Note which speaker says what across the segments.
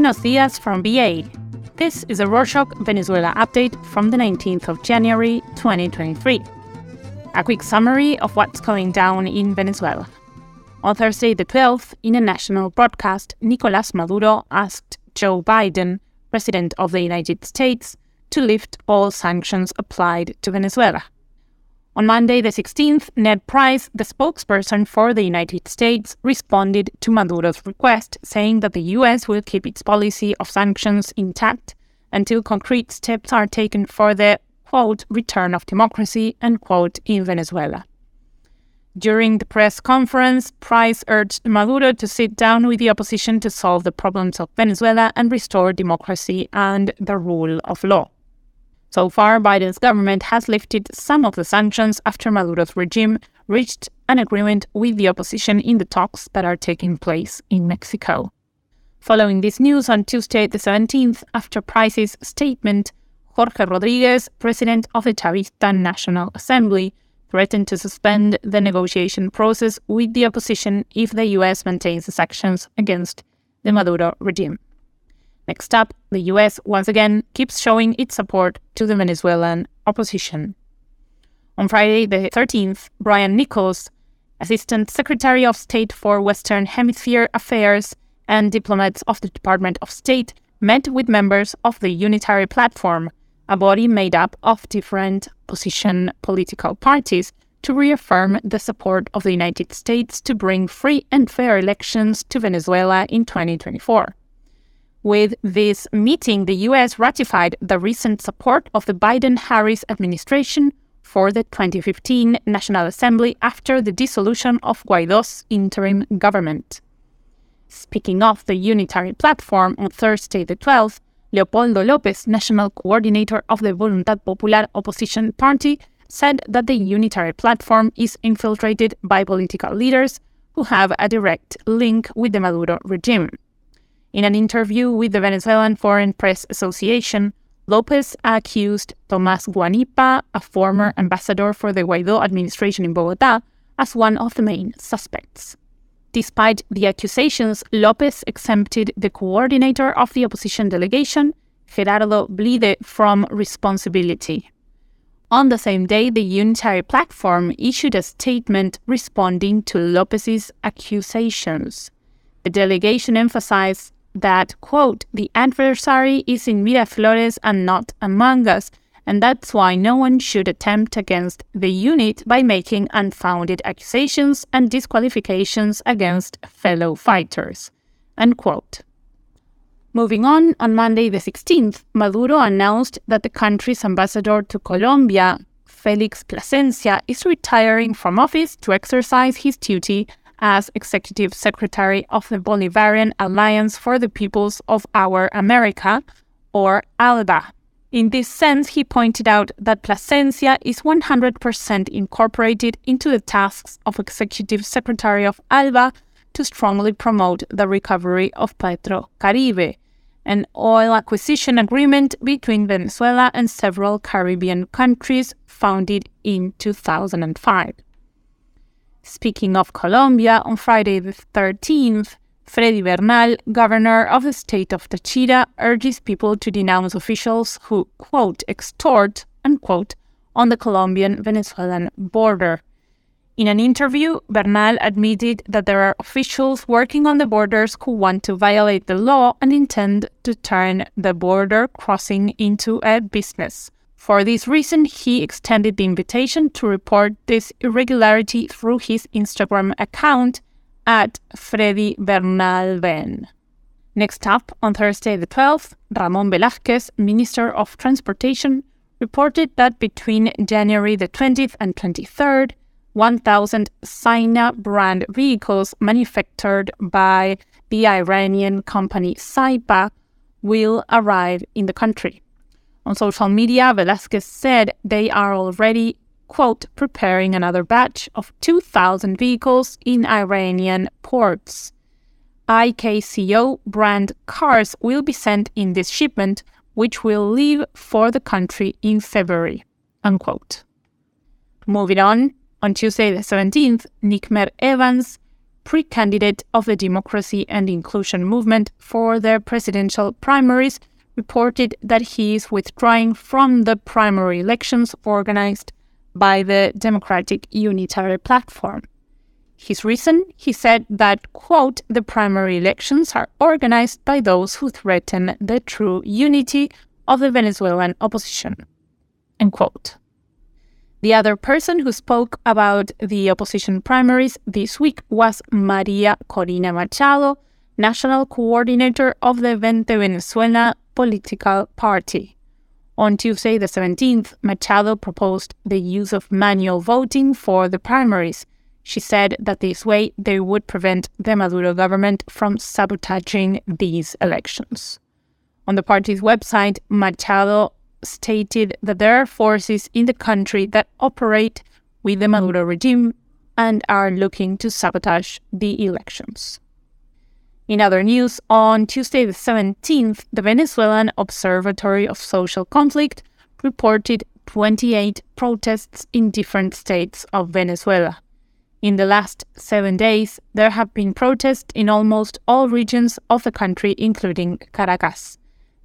Speaker 1: Buenos dias from BA. This is a Rorshok Venezuela update from the 19th of January 2023. A quick summary of what's going down in Venezuela. On Thursday, the 12th, in a national broadcast, Nicolas Maduro asked Joe Biden, President of the United States, to lift all sanctions applied to Venezuela. On Monday, the 16th, Ned Price, the spokesperson for the United States, responded to Maduro's request, saying that the U.S. will keep its policy of sanctions intact until concrete steps are taken for the, quote, return of democracy, quote, in Venezuela. During the press conference, Price urged Maduro to sit down with the opposition to solve the problems of Venezuela and restore democracy and the rule of law. So far, Biden's government has lifted some of the sanctions after Maduro's regime reached an agreement with the opposition in the talks that are taking place in Mexico. Following this news on Tuesday, the 17th, after Price's statement, Jorge Rodriguez, president of the Chavista National Assembly, threatened to suspend the negotiation process with the opposition if the U.S. maintains the sanctions against the Maduro regime. Next up, the US once again keeps showing its support to the Venezuelan opposition. On Friday, the 13th, Brian Nichols, Assistant Secretary of State for Western Hemisphere Affairs and diplomats of the Department of State, met with members of the Unitary Platform, a body made up of different opposition political parties, to reaffirm the support of the United States to bring free and fair elections to Venezuela in 2024. With this meeting, the US ratified the recent support of the Biden Harris administration for the 2015 National Assembly after the dissolution of Guaido's interim government. Speaking of the unitary platform on Thursday, the 12th, Leopoldo Lopez, national coordinator of the Voluntad Popular opposition party, said that the unitary platform is infiltrated by political leaders who have a direct link with the Maduro regime. In an interview with the Venezuelan Foreign Press Association, Lopez accused Tomas Guanipa, a former ambassador for the Guaido administration in Bogota, as one of the main suspects. Despite the accusations, Lopez exempted the coordinator of the opposition delegation, Gerardo Blyde, from responsibility. On the same day, the Unitary Platform issued a statement responding to Lopez's accusations. The delegation emphasized that, quote, the adversary is in Miraflores and not among us, and that's why no one should attempt against the unit by making unfounded accusations and disqualifications against fellow fighters, unquote. Moving on, on Monday the 16th, Maduro announced that the country's ambassador to Colombia, Felix Plasencia, is retiring from office to exercise his duty as Executive Secretary of the Bolivarian Alliance for the Peoples of Our America, or ALBA. In this sense, he pointed out that Plasencia is 100% incorporated into the tasks of Executive Secretary of ALBA to strongly promote the recovery of PetroCaribe, an oil acquisition agreement between Venezuela and several Caribbean countries founded in 2005. Speaking of Colombia, on Friday the 13th, Freddy Bernal, governor of the state of Táchira, urges people to denounce officials who, quote, extort, unquote, on the Colombian Venezuelan border. In an interview, Bernal admitted that there are officials working on the borders who want to violate the law and intend to turn the border crossing into a business. For this reason, he extended the invitation to report this irregularity through his Instagram account at Freddy Bernal Ben. Next up, on Thursday the 12th, Ramon Velázquez, Minister of Transportation, reported that between January the 20th and 23rd, 1,000 Saina brand vehicles manufactured by the Iranian company Saipa will arrive in the country. On social media, Velasquez said they are already, quote, preparing another batch of 2,000 vehicles in Iranian ports. IKCO brand cars will be sent in this shipment, which will leave for the country in February, unquote. Moving on, on Tuesday the 17th, Nicmer Evans, pre-candidate of the Democracy and Inclusion Movement for their presidential primaries, reported that he is withdrawing from the primary elections organized by the Democratic Unitary Platform. His reason, he said that, quote, the primary elections are organized by those who threaten the true unity of the Venezuelan opposition, end quote. The other person who spoke about the opposition primaries this week was Maria Corina Machado, national coordinator of the Vente Venezuela political party. On Tuesday, the 17th, Machado proposed the use of manual voting for the primaries. She said that this way they would prevent the Maduro government from sabotaging these elections. On the party's website, Machado stated that there are forces in the country that operate with the Maduro regime and are looking to sabotage the elections. In other news, on Tuesday the 17th, the Venezuelan Observatory of Social Conflict reported 28 protests in different states of Venezuela. In the last seven days, there have been protests in almost all regions of the country, including Caracas.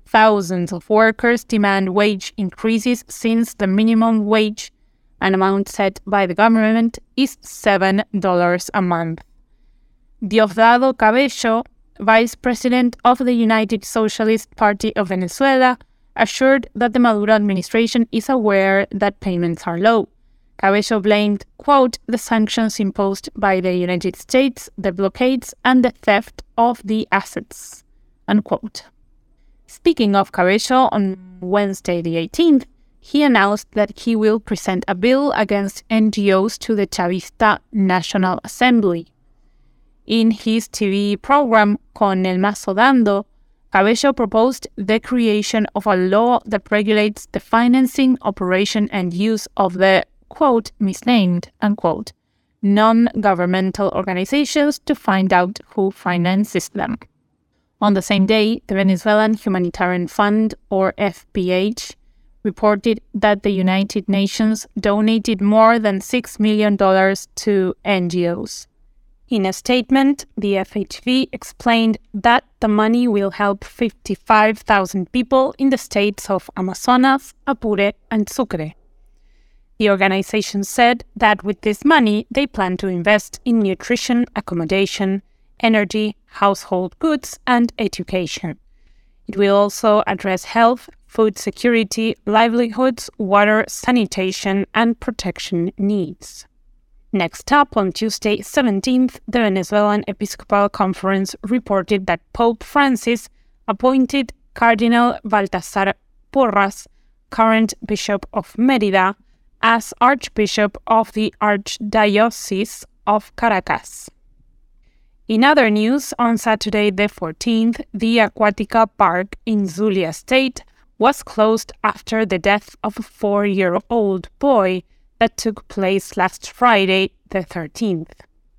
Speaker 1: Thousands of workers demand wage increases since the minimum wage, an amount set by the government, is $7 a month. Diosdado Cabello, vice president of the United Socialist Party of Venezuela, assured that the Maduro administration is aware that payments are low. Cabello blamed, quote, the sanctions imposed by the United States, the blockades, and the theft of the assets, unquote. Speaking of Cabello, on Wednesday the 18th, he announced that he will present a bill against NGOs to the Chavista National Assembly. In his TV program Con el Mazo Dando, Cabello proposed the creation of a law that regulates the financing, operation, and use of the, quote, misnamed, unquote, non governmental organizations to find out who finances them. On the same day, the Venezuelan Humanitarian Fund, or FPH, reported that the United Nations donated more than $6 million to NGOs. In a statement, the FHV explained that the money will help 55,000 people in the states of Amazonas, Apure, and Sucre. The organization said that with this money, they plan to invest in nutrition, accommodation, energy, household goods, and education. It will also address health, food security, livelihoods, water, sanitation, and protection needs. Next up, on Tuesday 17th, the Venezuelan Episcopal Conference reported that Pope Francis appointed Cardinal Baltasar Porras, current Bishop of Mérida, as Archbishop of the Archdiocese of Caracas. In other news, on Saturday the 14th, the Aquatica Park in Zulia State was closed after the death of a four year old boy that took place last Friday the 13th.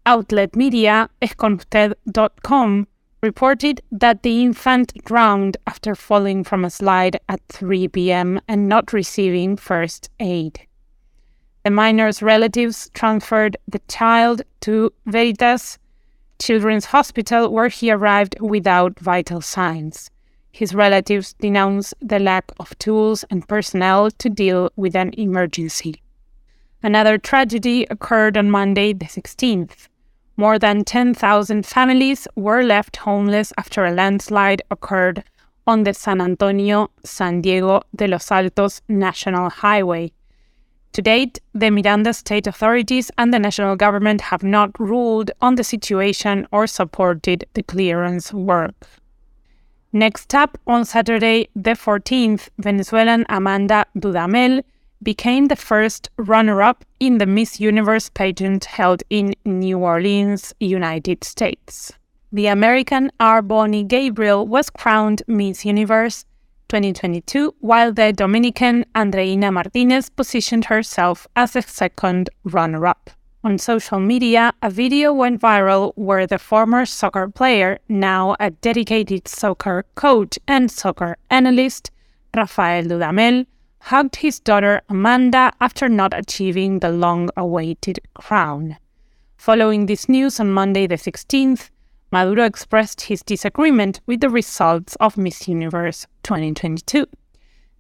Speaker 1: Outlet media Esconusted.com reported that the infant drowned after falling from a slide at 3 p.m. and not receiving first aid. The minor's relatives transferred the child to Veritas Children's Hospital, where he arrived without vital signs. His relatives denounced the lack of tools and personnel to deal with an emergency. Another tragedy occurred on Monday, the 16th. More than 10,000 families were left homeless after a landslide occurred on the San Antonio San Diego de los Altos National Highway. To date, the Miranda state authorities and the national government have not ruled on the situation or supported the clearance work. Next up, on Saturday, the 14th, Venezuelan Amanda Dudamel became the first runner up in the Miss Universe pageant held in New Orleans, United States. The American R'Bonney Gabriel was crowned Miss Universe 2022, while the Dominican Andreina Martinez positioned herself as a second runner up. On social media, a video went viral where the former soccer player, now a dedicated soccer coach and soccer analyst, Rafael Dudamel, hugged his daughter Amanda after not achieving the long awaited crown. Following this news on Monday the 16th, Maduro expressed his disagreement with the results of Miss Universe 2022.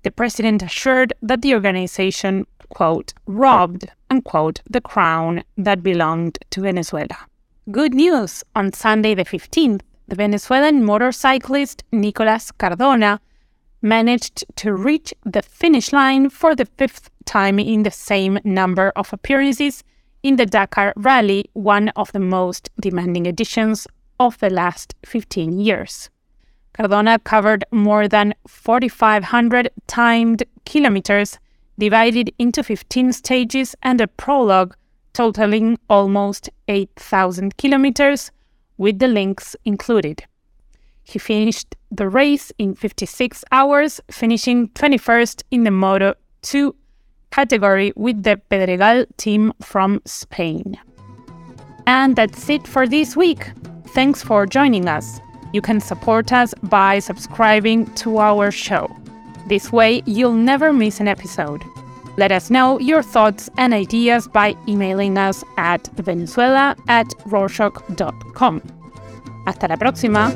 Speaker 1: The president assured that the organization, quote, robbed, unquote, the crown that belonged to Venezuela. Good news! On Sunday the 15th, the Venezuelan motorcyclist Nicolas Cardona managed to reach the finish line for the fifth time in the same number of appearances in the Dakar Rally, one of the most demanding editions of the last 15 years. Cardona covered more than 4,500 timed kilometers, divided into 15 stages and a prologue, totaling almost 8,000 kilometers, with the links included. He finished the race in 56 hours, finishing 21st in the Moto 2 category with the Pedregal team from Spain. And that's it for this week. Thanks for joining us. You can support us by subscribing to our show. This way, you'll never miss an episode. Let us know your thoughts and ideas by emailing us at venezuela at rorshok.com. Hasta la próxima.